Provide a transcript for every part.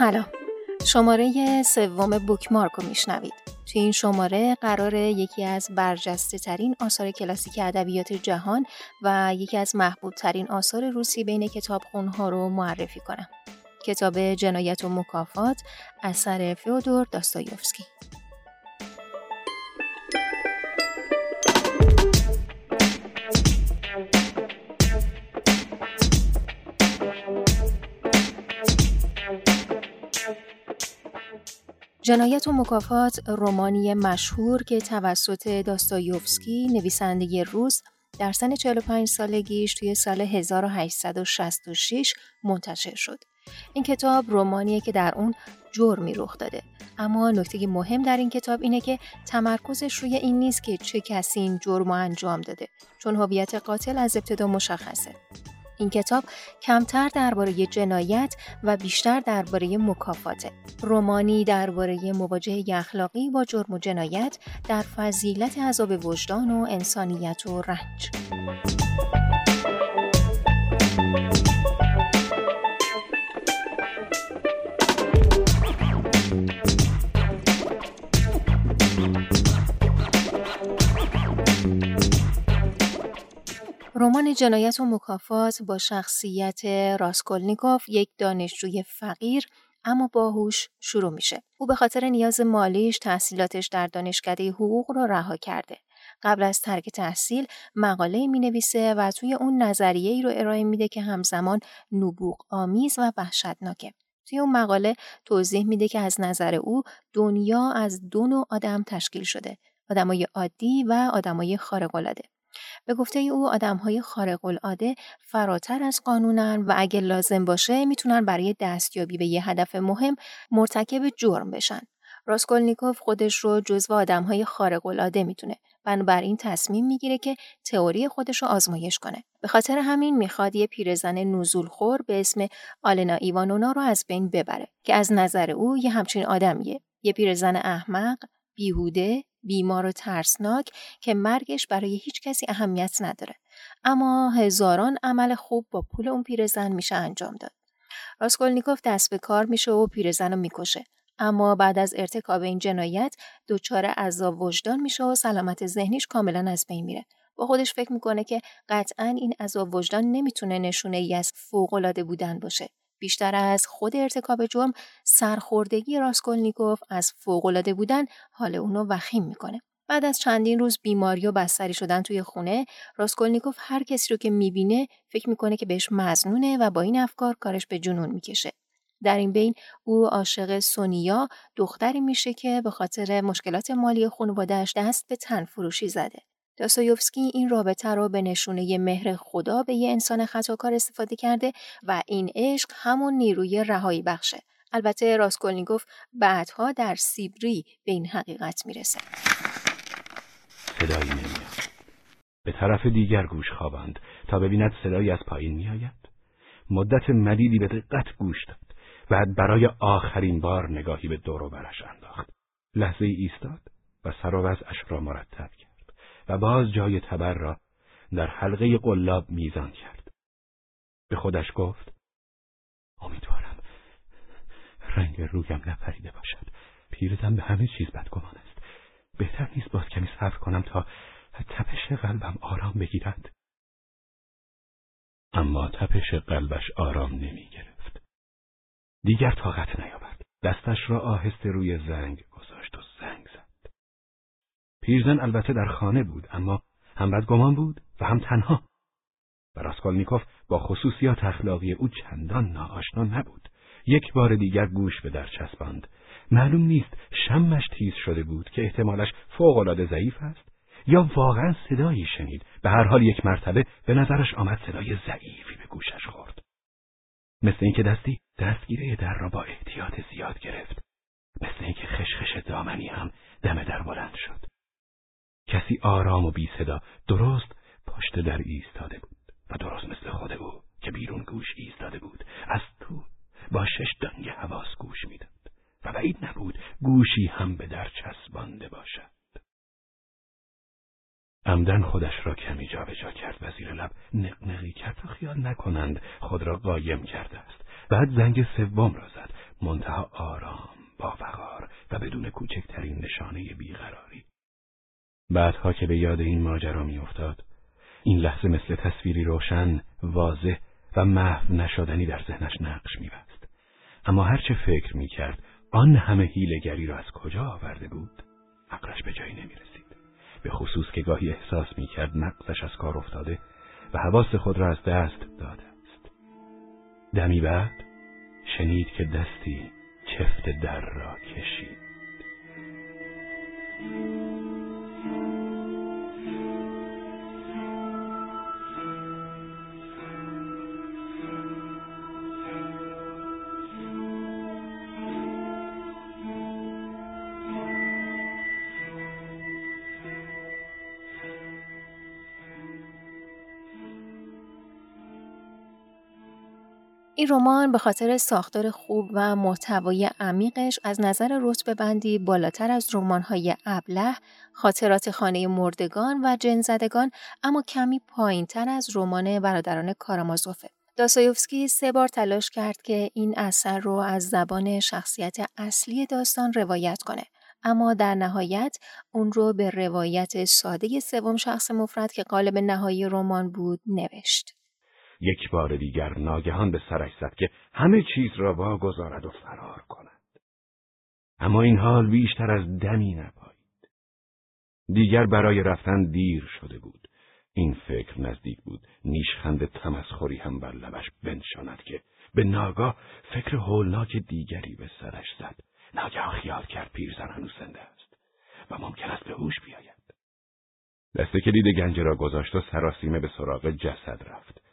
سلام. شماره سوم بوکمارک رو میشنوید. تو این شماره قرار یکی از برجسته ترین آثار کلاسیک ادبیات جهان و یکی از محبوب ترین آثار روسی بین کتابخونها رو معرفی کنم. کتاب جنایت و مکافات اثر فیودور داستایوفسکی. جنایت و مکافات رومانی مشهور که توسط داستایوفسکی نویسنده روس در سن 45 سالگیش توی سال 1866 منتشر شد. این کتاب رومانیه که در اون جرمی رخ داده اما نکته مهم در این کتاب اینه که تمرکزش روی این نیست که چه کسی این جرم انجام داده چون هویت قاتل از ابتدا مشخصه این کتاب کمتر درباره جنایت و بیشتر درباره مکافاته. رومانی درباره مواجهه اخلاقی با جرم و جنایت در فضیلت عذاب وجدان و انسانیت و رنج. رمان جنایت و مکافات با شخصیت راسکولنیکوف یک دانشجوی فقیر اما باهوش شروع میشه. او به خاطر نیاز مالیش تحصیلاتش در دانشکده حقوق را رها کرده. قبل از ترک تحصیل مقاله می نویسه و توی اون نظریه ای رو ارائه میده که همزمان نبوغ آمیز و وحشتناکه. توی اون مقاله توضیح میده که از نظر او دنیا از دو نوع آدم تشکیل شده. آدمای عادی و آدمای خارق‌العاده. به گفته او های خارق العاده فراتر از قانونن و اگه لازم باشه می‌تونن برای دستیابی به یه هدف مهم مرتکب جرم بشن. راسکولنیکوف خودش رو جزو های خارق العاده می‌تونه. بنابراین تصمیم می‌گیره که تئوری خودش رو آزمایش کنه. به خاطر همین می‌خواد یه پیرزن نزول خور به اسم آلنا ایوانونا رو از بین ببره که از نظر او یه همچین آدمیه. یه پیرزن احمق، بیهوده، بیمار و ترسناک که مرگش برای هیچ کسی اهمیت نداره. اما هزاران عمل خوب با پول اون پیرزن میشه انجام داد. راسکولنیکوف دست به کار میشه و پیرزن رو می‌کشه. اما بعد از ارتکاب این جنایت دچار عذاب وجدان میشه و سلامت ذهنیش کاملا از بین میره. با خودش فکر می‌کنه که قطعا این عذاب وجدان نمی‌تونه نشونه ای از فوقالعاده بودن باشه. بیشتر از خود ارتکاب جرم سرخوردگی راسکولنیکوف از فوقالعاده بودن حال اونو وخیم می‌کنه. بعد از چندین روز بیماری و بستری شدن توی خونه راسکولنیکوف هر کسی رو که می‌بینه فکر می‌کنه که بهش مزنونه و با این افکار کارش به جنون می‌کشه. در این بین او عاشق سونیا دختری میشه که به خاطر مشکلات مالی خانوادهش دست به تن فروشی زده. داستایوفسکی این رابطه رو به نشونه مهر خدا به یه انسان خطاکار استفاده کرده و این عشق همون نیروی رهایی بخشه. البته راسکولنیگوف بعدها در سیبری به این حقیقت می‌رسه. صدایی نمیاد. به طرف دیگر گوش خوابند تا ببیند صدایی از پایین میآید. مدت مدیدی به دقت گوش داد. بعد برای آخرین بار نگاهی به دور و برش انداخت. لحظه ایستاد و سر و را مرتب کرد. و باز جای تبر را در حلقه قلاب میزان کرد. به خودش گفت امیدوارم رنگ رویم نپریده باشد. پیرزن به همه چیز بدگمان است. بهتر نیست باز کمی صبر کنم تا تپش قلبم آرام بگیرد. اما تپش قلبش آرام نمی گرفت. دیگر طاقت نیاورد. دستش را آهسته روی زنگ گذاشت و. پیرزن البته در خانه بود اما هم بدگمان بود و هم تنها. و راسکولنیکوف با خصوصیات اخلاقی او چندان ناآشنا نبود. یک بار دیگر گوش به در چسباند. معلوم نیست شمش تیز شده بود که احتمالش فوقالعاده ضعیف است یا واقعا صدایی شنید. به هر حال یک مرتبه به نظرش آمد صدای ضعیفی به گوشش خورد. مثل اینکه دستی دستگیره در را با احتیاط زیاد گرفت. مثل اینکه خشخش دامنی هم دم در بلند شد. کسی آرام و بی صدا درست پشت در ایستاده بود و درست مثل خود او که بیرون گوش ایستاده بود از تو با شش دنگ حواس گوش می‌داد و بعید نبود گوشی هم به در چسبانده باشد. عمدن خودش را کمی جابجا کرد و زیر لب نقنقی کرد تا خیال نکنند خود را قایم کرده است. بعد زنگ سوم را زد. منتها آرام با وقار و بدون کوچکترین نشانه بیقراری. بعدها که به یاد این ماجرا میافتاد این لحظه مثل تصویری روشن واضح و محو نشدنی در ذهنش نقش میبست. اما هرچه فکر می‌کرد آن همه هیلگری را از کجا آورده بود؟ عقلش به جایی نمی‌رسید. به خصوص که گاهی احساس می‌کرد مغزش از کار افتاده و حواس خود را از دست داده است. دمی بعد شنید که دستی چفت در را کشید. این رمان به خاطر ساختار خوب و محتوای عمیقش از نظر رتبه بندی بالاتر از رمان‌های ابله، خاطرات خانه مردگان و جنزدگان اما کمی پایینتر از رمان برادران کارامازوفه. داستایوفسکی سه بار تلاش کرد که این اثر رو از زبان شخصیت اصلی داستان روایت کنه. اما در نهایت اون رو به روایت ساده سوم شخص مفرد که قالب نهایی رمان بود نوشت. یک بار دیگر ناگهان به سرش زد که همه چیز را واگذارد و فرار کند. اما این حال بیشتر از دمی نپایید. دیگر برای رفتن دیر شده بود. این فکر نزدیک بود نیشخند تمسخوری هم بر لبش بنشاند که به ناگاه فکر هولناک دیگری به سرش زد. ناگهان خیال کرد پیرزن هنوز زنده است و ممکن است به هوش بیاید. دسته کلید گنج را گذاشت و سراسیمه به سراغ جسد رفت.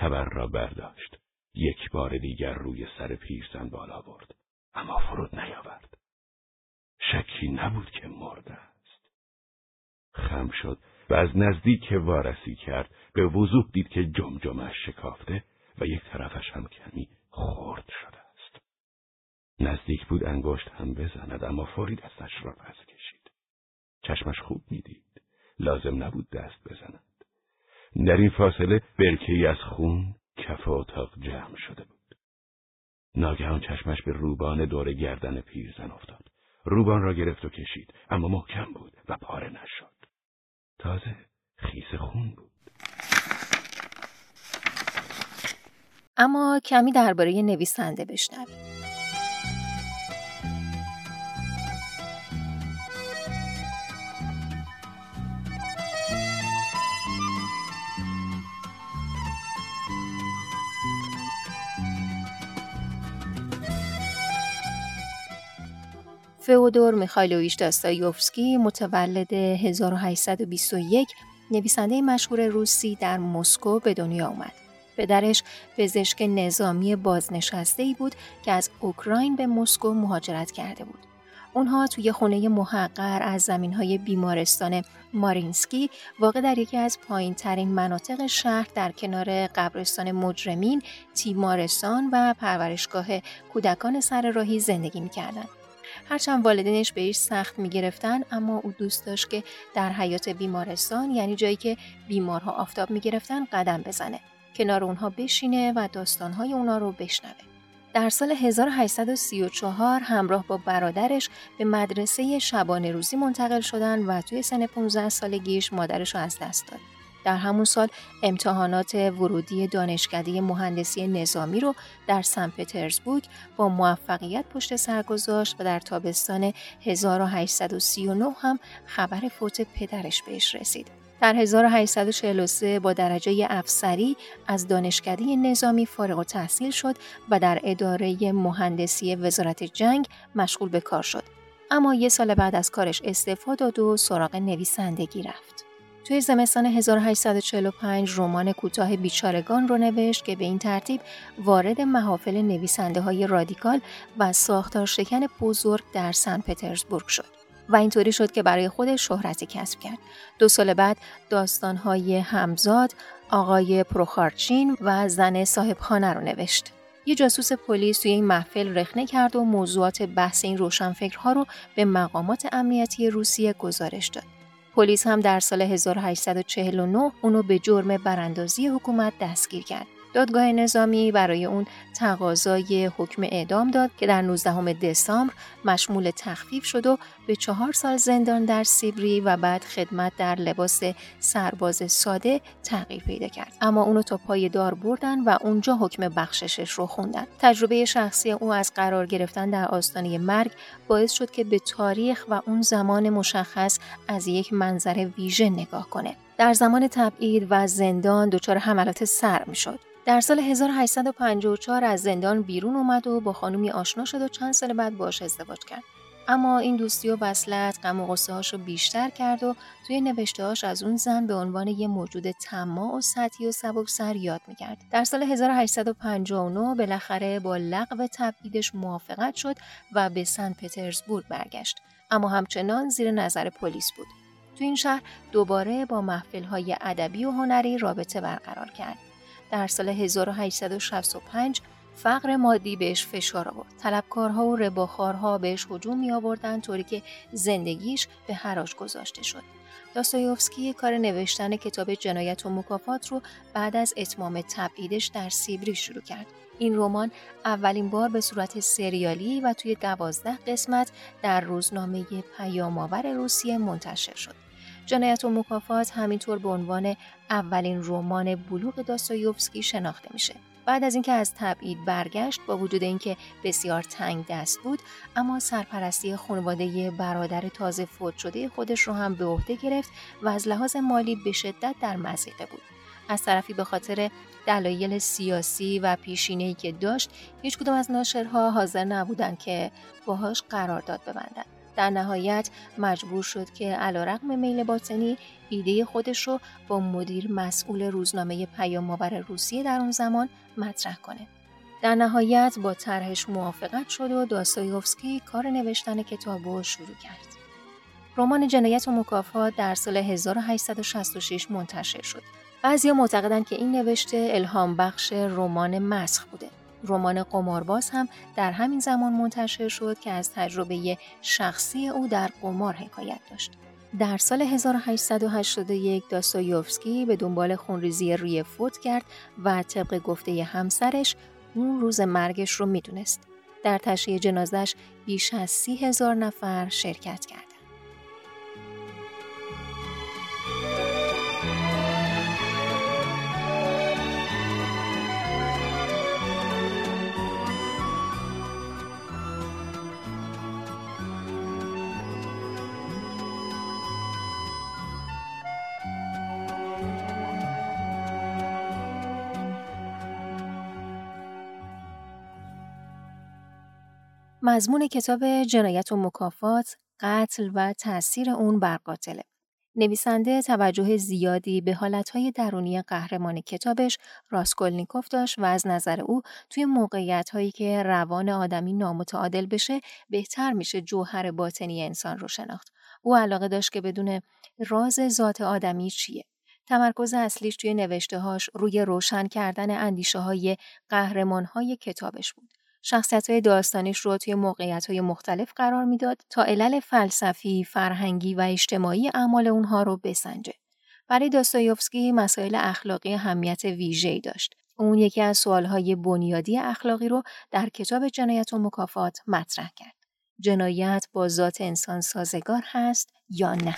تبر را برداشت. یک بار دیگر روی سر پیرزن بالا برد. اما فرود نیاورد. شکی نبود که مرده است. خم شد و از نزدیک وارسی کرد به وضوح دید که جمجمش شکافته و یک طرفش هم کمی خرد شده است. نزدیک بود انگشت هم بزند اما فوری دستش را پس کشید. چشمش خوب می‌دید. لازم نبود دست بزند. در این فاصله برکه از خون کف اتاق جمع شده بود. ناگهان چشمش به روبان دور گردن پیرزن افتاد. روبان را گرفت و کشید اما محکم بود و پاره نشد. تازه خیس خون بود. اما کمی درباره نویسنده بشنویم. فئودور میخایلوویچ داستایوفسکی متولد 1821 نویسنده مشهور روسی در مسکو به دنیا آمد. پدرش پزشک نظامی بازنشسته ای بود که از اوکراین به مسکو مهاجرت کرده بود. اونها توی خونه محقر از زمین های بیمارستان مارینسکی واقع در یکی از پایین ترین مناطق شهر در کنار قبرستان مجرمین، تیمارستان و پرورشگاه کودکان سر راهی زندگی می‌کردند. هرچند والدینش بهش سخت می‌گرفتن اما او دوست داشت که در حیات بیمارستان یعنی جایی که بیمارها آفتاب می‌گرفتن قدم بزنه کنار اونها بشینه و داستانهای اونا رو بشنوه در سال 1834 همراه با برادرش به مدرسه شبانه روزی منتقل شدن و توی سن 15 سالگیش مادرش رو از دست داد. در همون سال امتحانات ورودی دانشکده مهندسی نظامی رو در سن پترزبورگ با موفقیت پشت سر گذاشت و در تابستان 1839 هم خبر فوت پدرش بهش رسید. در 1843 با درجه افسری از دانشکده نظامی فارغ و تحصیل شد و در اداره مهندسی وزارت جنگ مشغول به کار شد. اما یه سال بعد از کارش استعفا داد و سراغ نویسندگی رفت. توی زمستان 1845 رمان کوتاه بیچارگان رو نوشت که به این ترتیب وارد محافل نویسنده های رادیکال و ساختار شکن بزرگ در سن پترزبورگ شد. و اینطوری شد که برای خودش شهرتی کسب کرد. دو سال بعد داستانهای همزاد، آقای پروخارچین و زن صاحبخانه رو نوشت. یه جاسوس پلیس توی این محفل رخنه کرد و موضوعات بحث این روشنفکرها رو به مقامات امنیتی روسیه گزارش داد. پلیس هم در سال 1849 اونو به جرم براندازی حکومت دستگیر کرد. دادگاه نظامی برای اون تقاضای حکم اعدام داد که در 19 دسامبر مشمول تخفیف شد و به چهار سال زندان در سیبری و بعد خدمت در لباس سرباز ساده تغییر پیدا کرد. اما اونو تا پای دار بردن و اونجا حکم بخششش رو خوندن. تجربه شخصی او از قرار گرفتن در آستانه مرگ باعث شد که به تاریخ و اون زمان مشخص از یک منظر ویژه نگاه کنه. در زمان تبعید و زندان دچار حملات سر می‌شد. در سال 1854 از زندان بیرون اومد و با خانومی آشنا شد و چند سال بعد باش ازدواج کرد. اما این دوستی و وصلت غم و غصه رو بیشتر کرد و توی نوشتهاش از اون زن به عنوان یه موجود طماع و سطحی و سبکسر یاد می‌کرد. در سال 1859 بالاخره با لغو تبعیدش موافقت شد و به سن پترزبورگ برگشت. اما همچنان زیر نظر پلیس بود. تو این شهر دوباره با محفل‌های ادبی و هنری رابطه برقرار کرد. در سال 1865 فقر مادی بهش فشار آورد. طلبکارها و رباخارها بهش هجوم می آوردن طوری که زندگیش به حراج گذاشته شد. داستایوفسکی کار نوشتن کتاب جنایت و مکافات رو بعد از اتمام تبعیدش در سیبری شروع کرد. این رمان اولین بار به صورت سریالی و توی دوازده قسمت در روزنامه پیامآور روسیه منتشر شد. جنایت و مکافات همینطور به عنوان اولین رمان بلوغ داستایوفسکی شناخته میشه. بعد از اینکه از تبعید برگشت با وجود اینکه بسیار تنگ دست بود اما سرپرستی خانواده برادر تازه فوت شده خودش رو هم به عهده گرفت و از لحاظ مالی به شدت در مزیقه بود. از طرفی به خاطر دلایل سیاسی و پیشینه‌ای که داشت هیچ کدوم از ناشرها حاضر نبودند که باهاش قرارداد ببندند. در نهایت مجبور شد که علیرغم میل باطنی ایده خودش رو با مدیر مسئول روزنامه پیام روسیه در اون زمان مطرح کنه. در نهایت با طرحش موافقت شد و داستایوفسکی کار نوشتن کتاب رو شروع کرد. رمان جنایت و مکافات در سال 1866 منتشر شد. بعضی معتقدند که این نوشته الهام بخش رمان مسخ بوده. رمان قمارباز هم در همین زمان منتشر شد که از تجربه شخصی او در قمار حکایت داشت. در سال 1881 داستایوفسکی به دنبال خونریزی روی فوت کرد و طبق گفته همسرش اون روز مرگش رو می‌دونست. در تشییع جنازش بیش از سی هزار نفر شرکت کرد. مضمون کتاب جنایت و مکافات قتل و تاثیر اون بر قاتله. نویسنده توجه زیادی به حالتهای درونی قهرمان کتابش راسکولنیکوف داشت و از نظر او توی موقعیت هایی که روان آدمی نامتعادل بشه بهتر میشه جوهر باطنی انسان رو شناخت. او علاقه داشت که بدون راز ذات آدمی چیه. تمرکز اصلیش توی نوشتههاش روی روشن کردن اندیشه های قهرمان های کتابش بود. شخصیت های داستانیش رو توی موقعیت های مختلف قرار می‌داد تا علل فلسفی، فرهنگی و اجتماعی اعمال اونها رو بسنجه. برای داستایوفسکی مسائل اخلاقی همیت ویژه‌ای داشت. اون یکی از سوالهای بنیادی اخلاقی رو در کتاب جنایت و مکافات مطرح کرد. جنایت با ذات انسان سازگار هست یا نه؟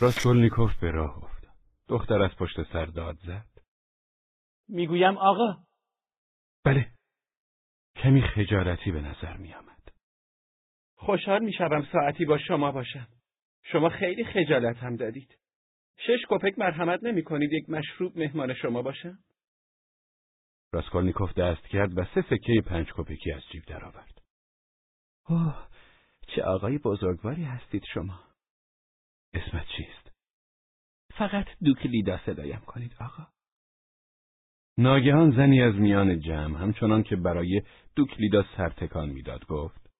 راسکولنیکوف به راه افتاد. دختر از پشت سر داد زد. می‌گویم آقا بله کمی خجالتی به نظر می آمد. خوشحال می شوم ساعتی با شما باشم. شما خیلی خجالتم دادید. شش کپک مرحمت نمی کنید یک مشروب مهمان شما باشم؟ راسکولنیکوف دست کرد و سه سکه پنج کپکی از جیب درآورد. اوه چه آقای بزرگواری هستید شما. اسمت چیست؟ فقط دوکلیدا صدایم کنید آقا. ناگهان زنی از میان جمع همچنان که برای دوکلیدا سرتکان می‌داد گفت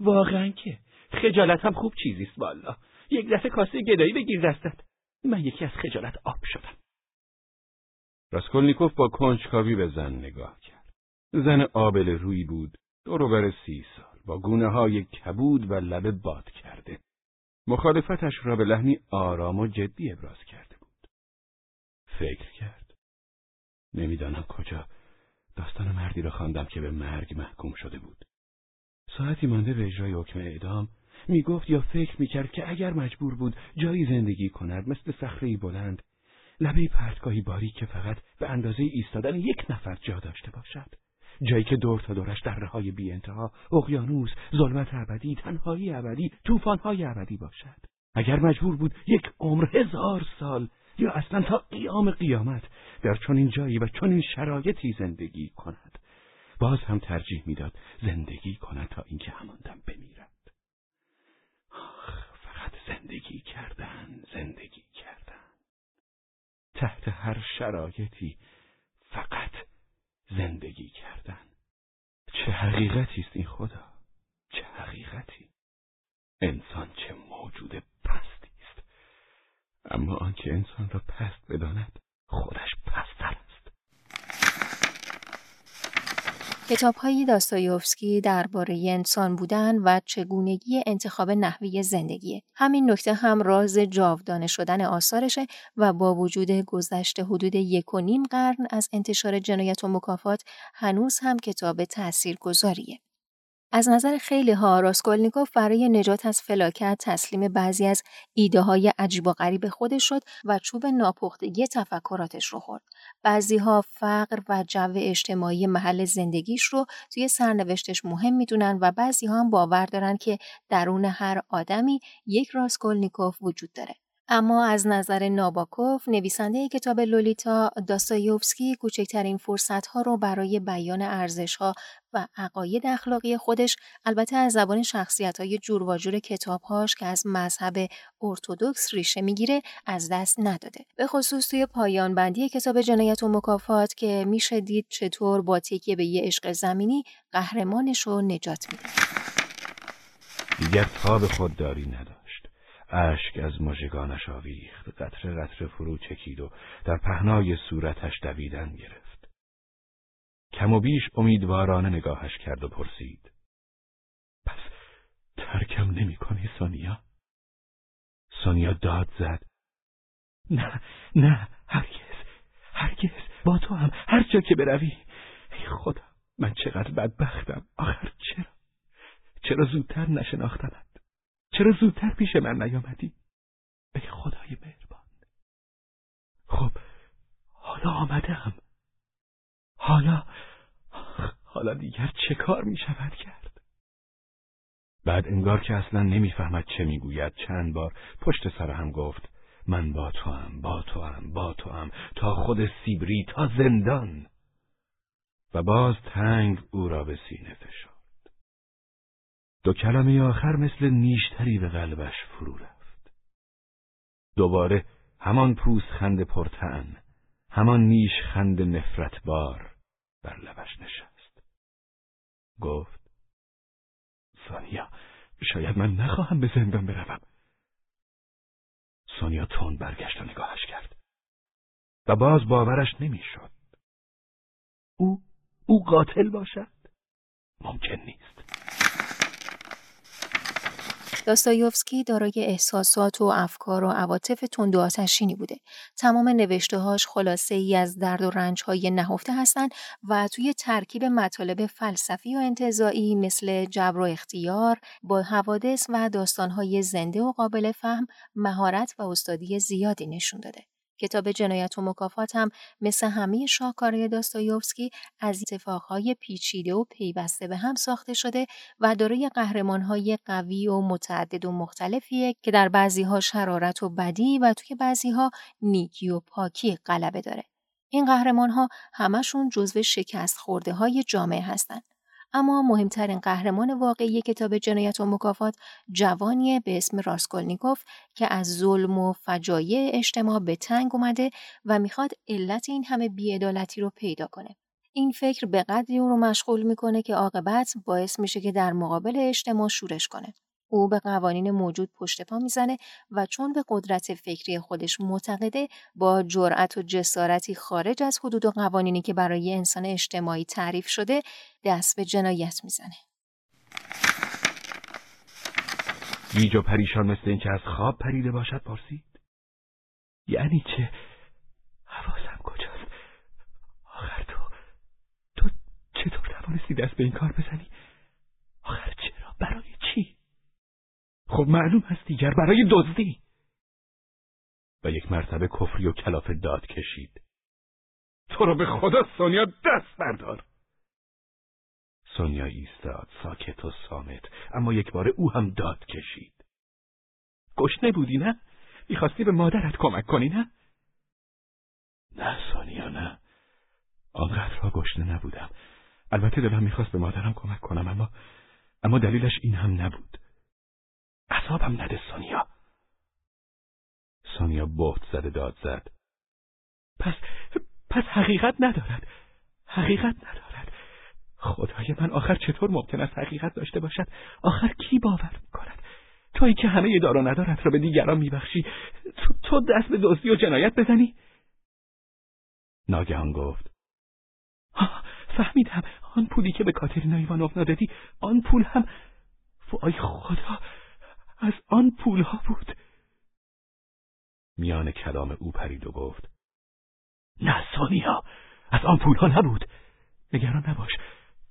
واقعا که خجالت هم خوب چیزیست والا. یک دفعه کاسه گدایی بگیر دستت. من یکی از خجالت آب شدم. راسکولنیکوف با کنجکاوی به زن نگاه کرد. زن آبل روی بود دوروبر سی سال. با گونه های کبود و لب باد کرده. مخالفتش را به لحنی آرام و جدی ابراز کرده بود. فکر کرد. نمی‌دانم کجا. داستان مردی را خواندم که به مرگ محکوم شده بود. ساعتی مانده به اجرای حکم اعدام می‌گفت یا فکر می‌کرد که اگر مجبور بود جایی زندگی کند مثل صخره بلند لبه پرتگاهی باری که فقط به اندازه ایستادن یک نفر جا داشته باشد. جایی که دور تا دورش در های بی انتها اقیانوس ظلمت ابدی تنهایی ابدی طوفانهای ابدی باشد. اگر مجبور بود یک عمر هزار سال یا اصلا تا قیام قیامت در چنین جایی و چنین شرایطی زندگی کند. باز هم ترجیح می‌داد زندگی کند تا اینکه هماندم بمیرد. آخ فقط زندگی کردن زندگی کردن. تحت هر شرایطی فقط زندگی کردن. چه حقیقتی است این خدا؟ چه حقیقتی؟ انسان چه موجود است اما آنکه انسان را پست بداند خودش پستر کتاب های داستایوفسکی درباره انسان بودن و چگونگی انتخاب نحوی زندگی. همین نکته هم راز جاودانه شدن آثارشه و با وجود گذشته حدود یک و نیم قرن از انتشار جنایت و مکافات هنوز هم کتاب تأثیر گذاریه. از نظر خیلی ها راسکولنیکوف برای نجات از فلاکت تسلیم بعضی از ایده های عجیب و غریب خودش شد و چوب ناپختگی تفکراتش رو خورد. بعضی ها فقر و جو اجتماعی محل زندگیش رو توی سرنوشتش مهم می‌دونن و بعضی ها هم باور دارن که درون هر آدمی یک راسکولنیکوف وجود داره. اما از نظر ناباکوف نویسنده کتاب لولیتا داستایوفسکی کوچکترین فرصتها رو برای بیان ارزشها و عقاید اخلاقی خودش البته از زبان شخصیت های جور و جور کتابهاش که از مذهب ارتودکس ریشه می‌گیره از دست نداده. به خصوص توی پایان بندی کتاب جنایت و مکافات که میشه دید چطور با تکیه به یه عشق زمینی قهرمانش رو نجات میده. دیگر تاب خودداری نداد اشک از مژگانش آویخت قطره قطره فرو چکید و در پهنای صورتش دویدن گرفت. کم و بیش امیدوارانه نگاهش کرد و پرسید پس ترکم نمی کنی سونیا؟ سونیا داد زد نه نه هرگز هرگز با تو هم هر جا که بروی. ای خدا من چقدر بدبختم آخر چرا؟ چرا زودتر نشناختمت چرا زودتر پیش من نیامدی؟ ای خدای مهربان خب حالا آمدم حالا حالا دیگر چه کار می شود کرد؟ بعد انگار که اصلا نمی‌فهمد چه می‌گوید چند بار پشت سر هم گفت من با تو هم با تو هم با تو هم تا خود سیبری تا زندان و باز تنگ او را به سینه فشرد دو کلمه آخر مثل نیشتری به قلبش فرو رفت. دوباره همان پوست خند پرتن، همان نیش خند نفرت بار بر لبش نشست. گفت سانیا شاید من نخواهم به زندان بروم. سونیا تون برگشت و نگاهش کرد. و باز باورش نمی‌شد. او او قاتل باشد؟ ممکن نیست. داستایوفسکی دارای احساسات و افکار و عواطف تند و آتشینی بوده. تمام نوشتههاش خلاصه ای از درد و رنج های نهفته هستند و توی ترکیب مطالب فلسفی و انتظایی مثل جبر و اختیار با حوادث و داستانهای زنده و قابل فهم مهارت و استادی زیادی نشون داده. کتاب جنایت و مکافات هم مثل همه شاهکارهای داستایوفسکی از اتفاقهای پیچیده و پیوسته به هم ساخته شده و دارای قهرمانهای قوی و متعدد و مختلفیه که در بعضیها شرارت و بدی و توی بعضیها نیکی و پاکی غلبه داره. این قهرمانها همشون جزو شکست خورده های جامعه هستند. اما مهمترین قهرمان واقعی کتاب جنایت و مکافات جوانیه به اسم راسکولنیکوف که از ظلم و فجایع اجتماع به تنگ اومده و می‌خواد علت این همه بیعدالتی رو پیدا کنه. این فکر به قدری او رو مشغول می‌کنه که عاقبت باعث میشه که در مقابل اجتماع شورش کنه. او به قوانین موجود پشت پا می‌زنه و چون به قدرت فکری خودش معتقده با جرأت و جسارتی خارج از حدود و قوانینی که برای انسان اجتماعی تعریف شده دست به جنایت می‌زنه. گیج و پریشان مثل اینکه از خواب پریده باشد پرسید. یعنی چه؟ حواسم کجاست؟ نتوانستی دست به این کار بزنی؟ آخر خب معلوم هست دیگر برای دزدی. و یک مرتبه کفری و کلاف داد کشید. تو رو به خدا سونیا دست بردار. سونیا ایستاد ساکت و سامت اما یک بار او هم داد کشید. گشنه بودی نه؟ می‌خواستی به مادرت کمک کنی نه؟ نه سونیا نه. آنقدر را گشنه نبودم. البته دلم می‌خواست به مادرم کمک کنم اما اما دلیلش این هم نبود. عذابم نده سونیا. سونیا بهت زده داد زد. پس پس حقیقت ندارد. حقیقت ندارد. خدای من آخر چطور ممکن است حقیقت داشته باشد؟ آخر کی باور می‌کند؟ تویی که همه دار و ندارت را به دیگران میبخشی تو, تو دست به دزدی و جنایت بزنی؟ ناگهان گفت. فهمیدم. آن پولی که به کاترینا ایوانوفنا دادی آن پول هم. وای خدا. از آن پول ها بود. میان کلام او پرید و گفت نه سونیا از آن پول ها نبود. نگران نباش.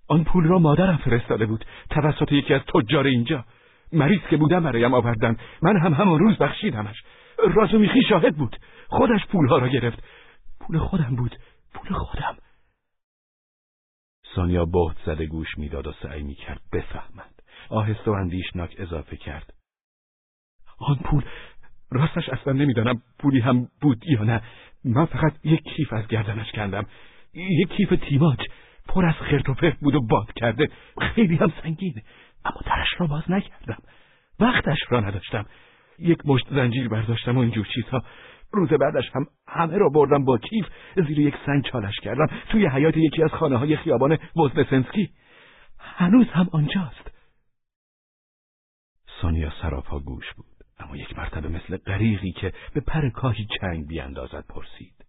آن پول را مادرم فرستاده بود توسط یکی از تجار اینجا. مریض که بودم برایم آوردن. من هم همان روز بخشیدمش. رازومیخی شاهد بود. خودش پولها را گرفت. پول خودم بود. پول خودم. سانیا بهت زده گوش می‌داد و سعی می‌کرد بفهمد. آهسته و اندیشناک اضافه کرد. آن پول راستش اصلا نمی‌دانم پولی هم بود یا نه. من فقط یک کیف از گردنش کندم. یک کیف تیماج پر از خرت و پرت بود و باد کرده. خیلی هم سنگین اما درش را باز نکردم. وقتش را نداشتم. یک مشت زنجیر برداشتم و اینجور چیزها. روز بعدش هم همه را بردم با کیف. زیر یک سنگ چالش کردم. توی حیات یکی از خانه های خیابان وزنسنسکی هنوز هم آنجاست. سونیا سراپا گوش بود. اما یک مرتبه مثل غریقی که به پر کاهی چنگ بیاندازد پرسید.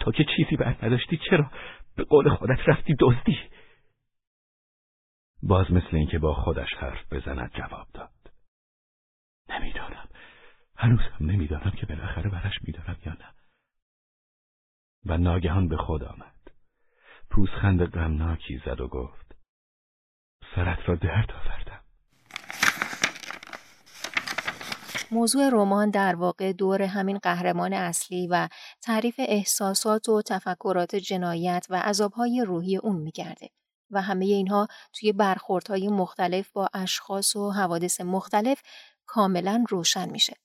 تا که چیزی بر نداشتی چرا به قول خودت رفتی دزدی؟ باز مثل اینکه با خودش حرف بزند جواب داد. نمی‌دانم. هنوز هم نمی‌دانم که بالاخره برش میدارم یا نه. و ناگهان به خود آمد. پوزخند غمناکی زد و گفت سرت را درد آوردم موضوع رمان در واقع دور همین قهرمان اصلی و تعریف احساسات و تفکرات جنایت و عذابهای روحی اون میگرده و همه اینها توی برخوردهای مختلف با اشخاص و حوادث مختلف کاملا روشن میشه.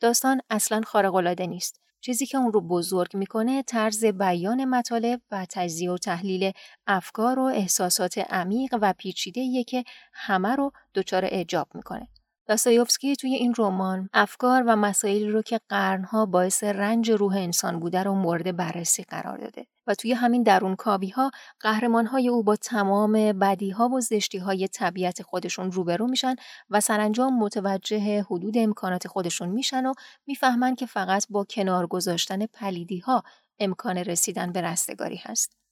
داستان اصلا خارق‌العاده نیست. چیزی که اون رو بزرگ می‌کنه طرز بیان مطالب و تجزیه و تحلیل افکار و احساسات عمیق و پیچیده که همه رو دچار اعجاب می‌کنه. داستایوفسکی توی این رمان افکار و مسائلی رو که قرنها باعث رنج روح انسان بوده رو مورد بررسی قرار داده و توی همین درون کابی ها قهرمان های او با تمام بدی ها و زشتی های طبیعت خودشون روبرو میشن و سرانجام متوجه حدود امکانات خودشون میشن و می‌فهمن که فقط با کنار گذاشتن پلیدی ها امکان رسیدن به رستگاری هست.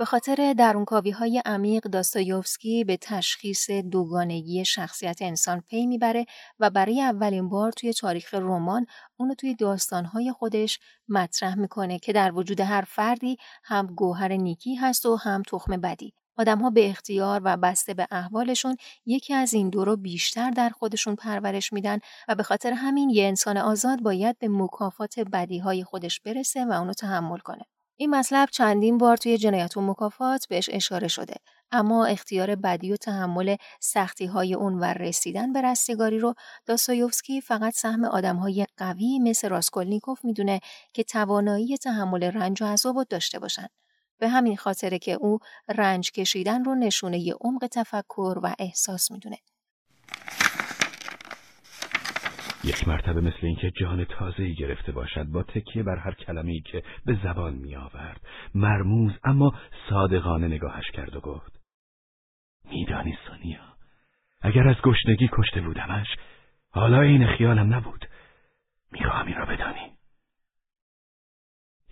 به خاطر درونکاوی های عمیق داستایوفسکی به تشخیص دوگانگی شخصیت انسان پی می‌بره و برای اولین بار توی تاریخ رمان اونو توی داستانهای خودش مطرح می‌کنه که در وجود هر فردی هم گوهر نیکی هست و هم تخم بدی. آدمها به اختیار و بسته به احوالشون یکی از این دو رو بیشتر در خودشون پرورش میدن و به خاطر همین یه انسان آزاد باید به مکافات بدی های خودش برسه و اونو تحمل کنه. این مطلب چندین بار توی جنایت و مکافات بهش اشاره شده اما اختیار بدی و تحمل سختی های اون و رسیدن به رستگاری رو داستایوفسکی فقط سهم آدم های قوی مثل راسکولنیکوف می‌دونه که توانایی تحمل رنج و عذاب داشته باشن. به همین خاطره که او رنج کشیدن رو نشونه عمق تفکر و احساس می‌دونه. یک مرتبه مثل اینکه جان تازه‌ای گرفته باشد با تکیه بر هر کلمه‌ای که به زبان می آورد مرموز اما صادقانه نگاهش کرد و گفت میدانی سونیا اگر از گشنگی کشته بودمش حالا این خیالم نبود. می‌خواهم این را بدانی.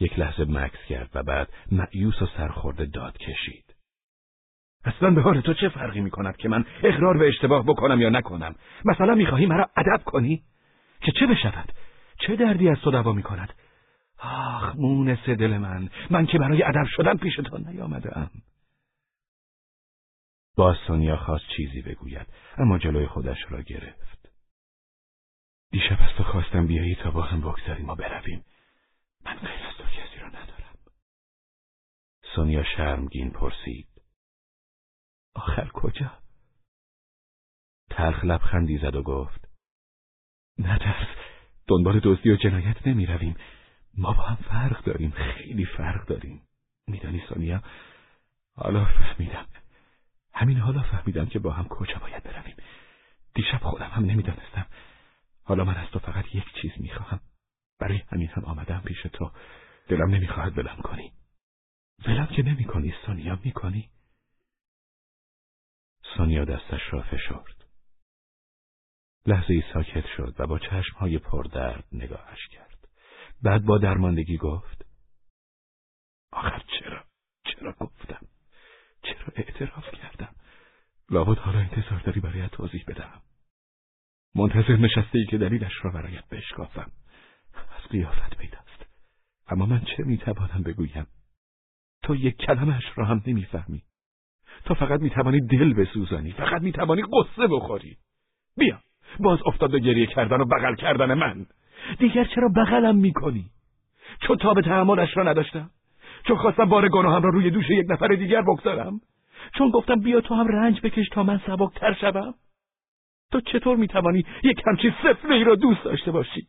یک لحظه مکس کرد و بعد معیوس و سرخورده داد کشید. اصلا به حال تو چه فرقی می کند که من اقرار به اشتباه بکنم یا نکنم؟ مثلا می‌خواهی مرا ادب کنی؟ که چه بشود؟ چه دردی از تو دوا می کند؟ آخ مونس دل من. من که برای ادب شدن پیش تو نیامدم. باز سونیا خواست چیزی بگوید اما جلوی خودش را گرفت. دیشب از تو خواستم بیایی تا با هم بگذاریم و برویم. من غیر از تو کسی را ندارم. سونیا شرمگین پرسید. آخر کجا؟ تلخ لبخندی زد و گفت نترس دنبال دزدی و جنایت نمی رویم ما با هم فرق داریم. خیلی فرق داریم. میدانی سونیا؟ حالا فهمیدم. همین حالا فهمیدم که با هم کجا باید برویم. دیشب خودم هم نمی‌دانستم. حالا من از تو فقط یک چیز می‌خواهم. برای همین هم آمدم پیش تو. دلم نمی‌خواهد ولم کنی. ولم که نمی‌کنی سونیا می‌کنی؟ سونیا دستش را فشرد. لحظه ای ساکت شد و با چشمهای پردرد نگاهش کرد. بعد با درماندگی گفت آخر چرا چرا گفتم؟ چرا اعتراف کردم؟ لابد حالا انتظار داری برایت توضیح بدم منتظر نشسته ای که دلیلش را برایت بشکافم. از قیافت پیداست اما من چه می‌توانم بگویم؟ تو یک کلمش را هم نمی‌فهمی. تو فقط می‌توانی دل بسوزانی فقط می‌توانی قصه بخوری. بیا. باز افتاد به گریه کردن و بغل کردن من. دیگر چرا بغلم می‌کنی؟ چون تاب تحملش را نداشتم. چون خواستم بار گناهم را روی دوش یک نفر دیگر بگذارم. چون گفتم بیا تو هم رنج بکش تا من سبکتر شوم. تو چطور می‌توانی یک همچین سفله ای را دوست داشته باشی؟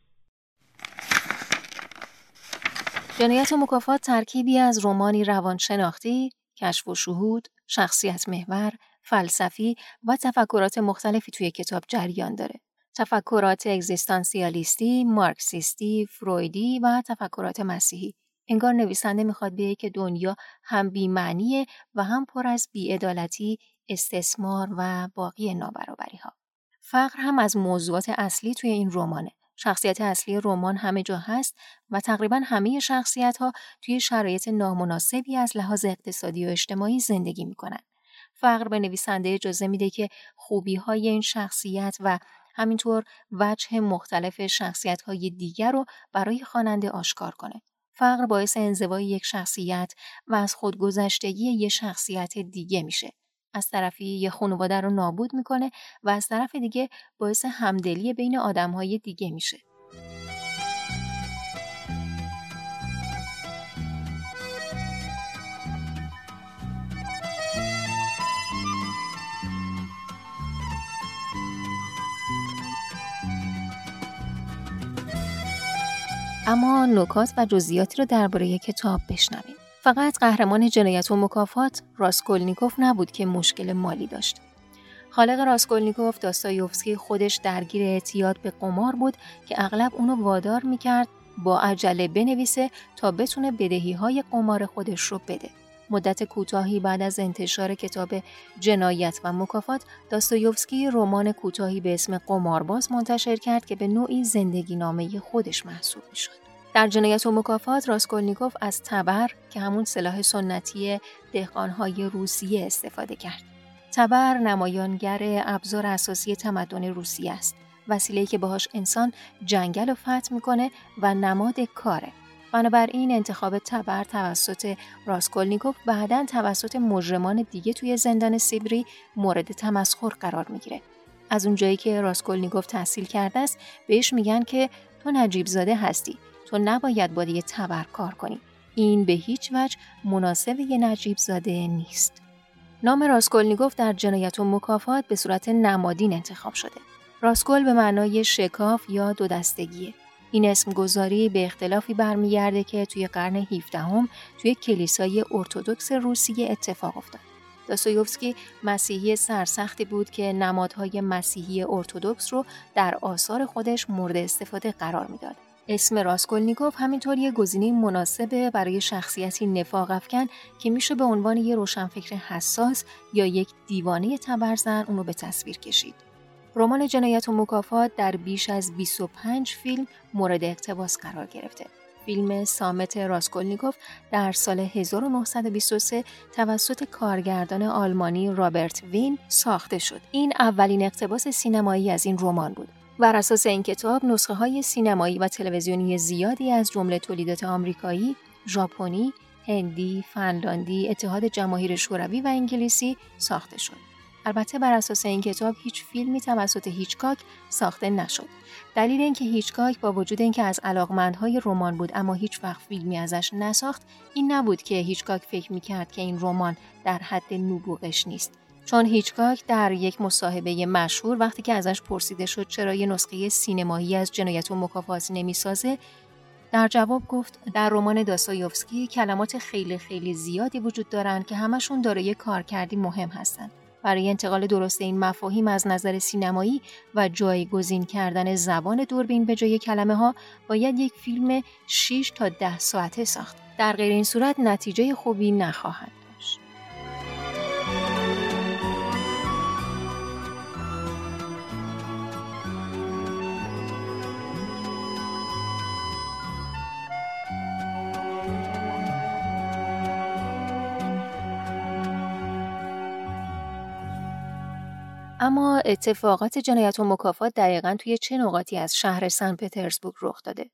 جنایت و مکافات ترکیبی از رومانی روانشناختی، کشف و شهود، شخصیت محور، فلسفی و تفکرات مختلفی توی کتاب جریان داره. تفکرات اگزیستانسیالیستی، مارکسیستی، فرویدی و تفکرات مسیحی. انگار نویسنده می‌خواد بیه که دنیا هم بیمعنیه و هم پر از بیعدالتی، استثمار و باقی نابرابری ها. فقر هم از موضوعات اصلی توی این رمانه. شخصیت اصلی رمان همه جا هست و تقریبا همه شخصیت ها توی شرایط نامناسبی از لحاظ اقتصادی و اجتماعی زندگی می‌کنن. فقر به نویسنده اجازه میده که خوبی های این شخصیت و همینطور وجه مختلف شخصیت های دیگر رو برای خواننده آشکار کنه. فقر باعث انزوای یک شخصیت و از خودگذشتگی یک شخصیت دیگه میشه. از طرفی یه خانواده رو نابود می‌کنه و از طرف دیگه باعث همدلی بین آدمهای دیگه میشه. اما نکات و جزئیاتی رو درباره کتاب بشنویم. فقط قهرمان جنایت و مکافات راسکولنیکوف نبود که مشکل مالی داشت. خالق راسکولنیکوف داستایوفسکی خودش درگیر اعتیاد به قمار بود که اغلب اونو وادار می‌کرد با عجله بنویسه تا بتونه بدهی های قمار خودش رو بده. مدت کوتاهی بعد از انتشار کتاب جنایت و مکافات داستایوفسکی رمان کوتاهی به اسم قمارباز منتشر کرد که به نوعی زندگی نامه خودش محسوب می‌شد. در جنایت و مکافات راسکولنیکوف از تبر که همون سلاح سنتی دهقانهای روسیه استفاده کرد. تبر نمایانگر ابزار اساسی تمدن روسیه است. وسیله‌ای که باهاش انسان جنگل و فتح می‌کنه و نماد کاره. بنابراین انتخاب تبر توسط راسکولنیکوف بعدا توسط مجرمان دیگه توی زندان سیبری مورد تمسخر قرار می‌گیره. از اونجایی که راسکولنیکوف تحصیل کرده است بهش میگن که تو نجیب زاده هستی. تو نباید با دیگه تبر کار کنی. این به هیچ وجه مناسب یه نجیب زاده نیست. نام راسکولنیکوف در جنایت و مکافات به صورت نمادین انتخاب شده. راسکول به معنای شکاف یا دو دستگیه. این اسم گذاری به اختلافی برمیگرده که توی قرن 17 هم توی کلیسای ارتودکس روسیه اتفاق افتاد. داستویوفسکی مسیحی سرسختی بود که نمادهای مسیحی ارتودکس رو در آثار خودش مورد استفاده قرار می‌داد. اسم راسکولنیکوف همینطور یه گزینه مناسبه برای شخصیتی نفاق افکن که میشه به عنوان یه روشنفکر حساس یا یک دیوانه تبرزن اونو به تصویر کشید. رمان جنایت و مکافات در بیش از 25 فیلم مورد اقتباس قرار گرفته. فیلم صامت راسکولنیکوف در سال 1923 توسط کارگردان آلمانی رابرت وینه ساخته شد. این اولین اقتباس سینمایی از این رمان بود. بر اساس این کتاب نسخه های سینمایی و تلویزیونی زیادی از جمله تولیدات آمریکایی، ژاپنی، هندی، فنلاندی، اتحاد جماهیر شوروی و انگلیسی ساخته شد. البته بر اساس این کتاب هیچ فیلمی توسط هیچکاک ساخته نشد. دلیل اینکه هیچکاک با وجود اینکه از علاقمندهای رمان بود اما هیچ وقت فیلمی ازش نساخت این نبود که هیچکاک فکر می‌کرد که این رمان در حد نبوغش نیست چون هیچکاک در یک مصاحبه مشهور وقتی که ازش پرسیده شد چرا یه نسخه سینمایی از جنایت و مکافات نمی‌سازه در جواب گفت در رمان داستایوفسکی کلمات خیلی خیلی زیادی وجود دارند که همشون دارای کارکردی مهم هستند. برای انتقال درست این مفاهیم از نظر سینمایی و جایگزین کردن زبان دوربین به جای کلمه ها باید یک فیلم 6 تا 10 ساعته ساخت. در غیر این صورت نتیجه خوبی نخواهد. اما اتفاقات جنایت و مکافات دقیقا توی چه نقاطی از شهر سن پترزبورگ رخ داده؟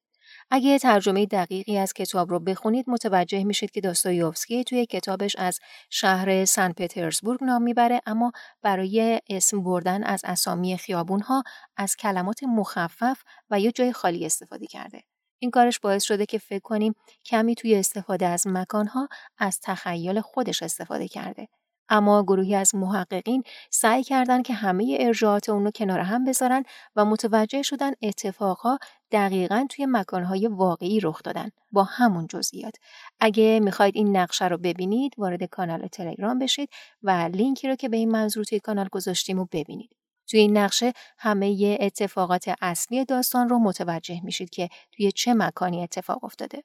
اگه ترجمه دقیقی از کتاب رو بخونید متوجه میشید که داستایوفسکی توی کتابش از شهر سن پترزبورگ نام می‌بره اما برای اسم بردن از اسامی خیابون ها از کلمات مخفف و یا جای خالی استفاده کرده. این کارش باعث شده که فکر کنیم کمی توی استفاده از مکانها از تخیل خودش استفاده کرده. اما گروهی از محققین سعی کردند که همه ارجاعات اونو کنار هم بذارن و متوجه شدن اتفاقها دقیقا توی مکانهای واقعی رخ دادن با همون جزئیات. اگه می‌خواید این نقشه رو ببینید وارد کانال تلگرام بشید و لینکی رو که به این منظور توی کانال گذاشتیم رو ببینید. توی این نقشه همه اتفاقات اصلی داستان رو متوجه میشید که توی چه مکانی اتفاق افتاده.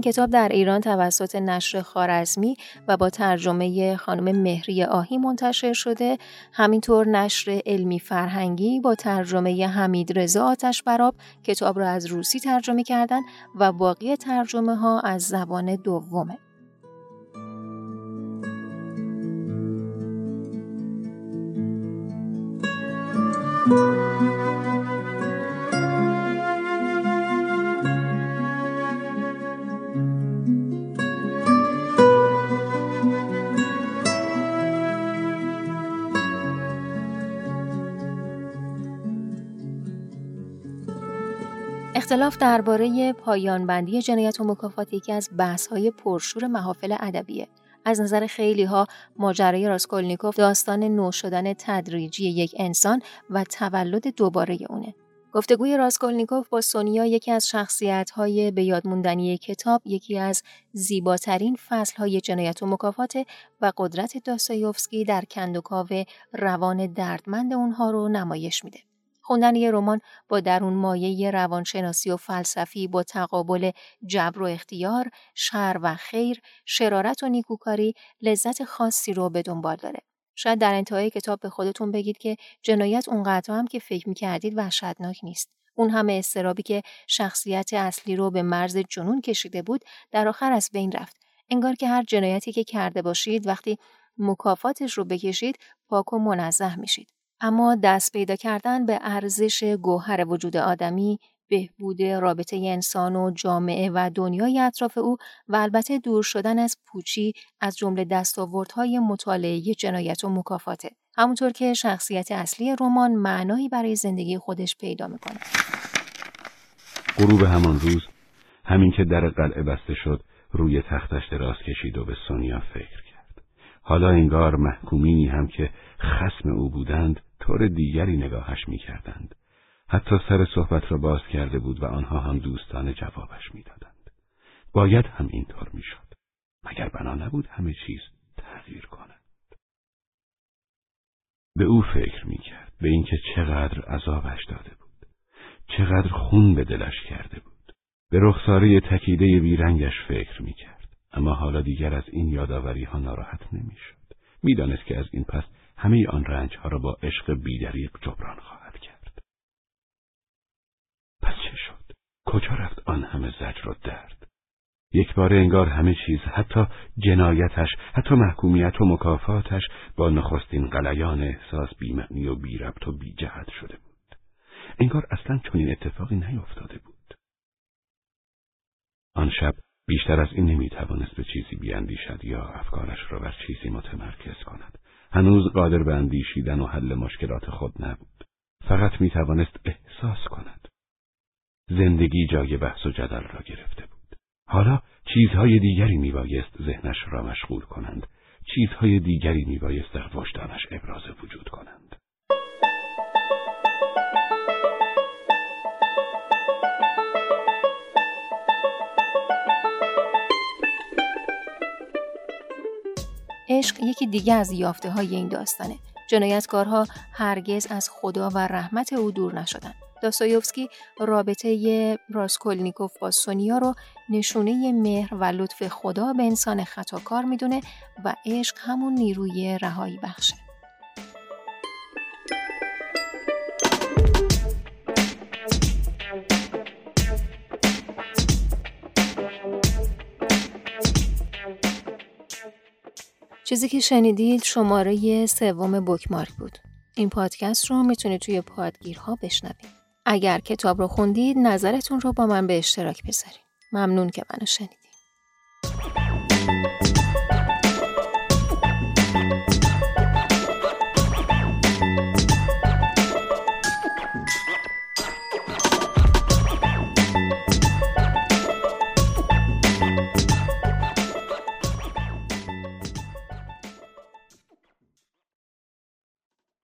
کتاب در ایران توسط نشر خارزمی و با ترجمه خانم مهری آهی منتشر شده. همینطور نشر علمی فرهنگی با ترجمه حمید رضا آتش براب کتاب را از روسی ترجمه کردن و باقی ترجمه ها از زبان دومه. اختلاف درباره پایان بندی جنایت و مکافات یکی از های پرشور محافل ادبیه. از نظر خیلی ها ماجرای راسکولنیکوف داستان نو شدن تدریجی یک انسان و تولد دوباره اونه. گفتگوی راسکولنیکوف با سونیا یکی از شخصیت های به یادموندنی کتاب یکی از زیباترین فصل های جنایت و مکافات و قدرت داستایوفسکی در کندوکاو روان دردمند اونها رو نمایش میده. خوندن یه رمان با درون مایه روانشناسی و فلسفی با تقابل جبر و اختیار، شر و خیر، شرارت و نیکوکاری لذت خاصی رو به دنبال داره. شاید در انتهای کتاب به خودتون بگید که جنایت اونقدر هم که فکر می‌کردید وحشتناک نیست. اون همه استرابی که شخصیت اصلی رو به مرز جنون کشیده بود در آخر از بین رفت. انگار که هر جنایتی که کرده باشید وقتی مکافاتش رو بکشید پاک و منزه میشید. اما دست پیدا کردن به ارزش گوهر وجود آدمی، بهبود رابطه انسان و جامعه و دنیای اطراف او و البته دور شدن از پوچی از جمله دستاوردهای مطالعه جنایت و مکافاته. همونطور که شخصیت اصلی رمان معنایی برای زندگی خودش پیدا می‌کنه. غروب همان روز همین که در قلعه بسته شد روی تختش دراز کشید و به سونیا فکر کرد. حالا انگار محکومینی هم که خسم او بودند طور دیگری نگاهش می‌کردند. حتی سر صحبت را باز کرده بود و آنها هم دوستان جوابش می‌دادند. باید هم اینطور می‌شد. مگر بنا نبود همه چیز تغییر کند. به او فکر می‌کرد به اینکه چقدر عذابش داده بود. چقدر خون به دلش کرده بود. به رخساره تکیده بیرنگش فکر می‌کرد. اما حالا دیگر از این یادآوری ها ناراحت نمی‌شد. می‌دانست که از این پس همه آن رنج ها را با عشق بیدریق جبران خواهد کرد. پس چه شد؟ کجا رفت آن همه زجر و درد؟ یک بار انگار همه چیز حتی جنایتش حتی محکومیت و مکافاتش با نخستین قلیان احساس بیمعنی و بی ربط و بی جهت شده بود. انگار اصلا چنین اتفاقی نیفتاده بود. آن شب بیشتر از این نمی‌توانست به چیزی بیاندیشد یا افکارش را بر چیزی متمرکز کند. هنوز قادر به اندیشیدن و حل مشکلات خود نبود. فقط می‌توانست احساس کند. زندگی جای بحث و جدل را گرفته بود. حالا چیزهای دیگری میبایست ذهنش را مشغول کنند. چیزهای دیگری میبایست در وجدانش ابراز وجود کنند. عشق یکی دیگه از یافته های این داستانه. جنایتکارها هرگز از خدا و رحمت او دور نشدند. داستایوفسکی رابطه راسکولنیکوف با سونیا رو نشونه مهر و لطف خدا به انسان خطاکار می‌دونه و عشق همون نیروی رهایی بخشه. چیزی که شنیدید شماره سوم بکمارک بود. این پادکست رو می‌تونید توی پادگیرها بشنوید. اگر کتاب رو خوندید نظرتون رو با من به اشتراک بذارید. ممنون که منو شنید.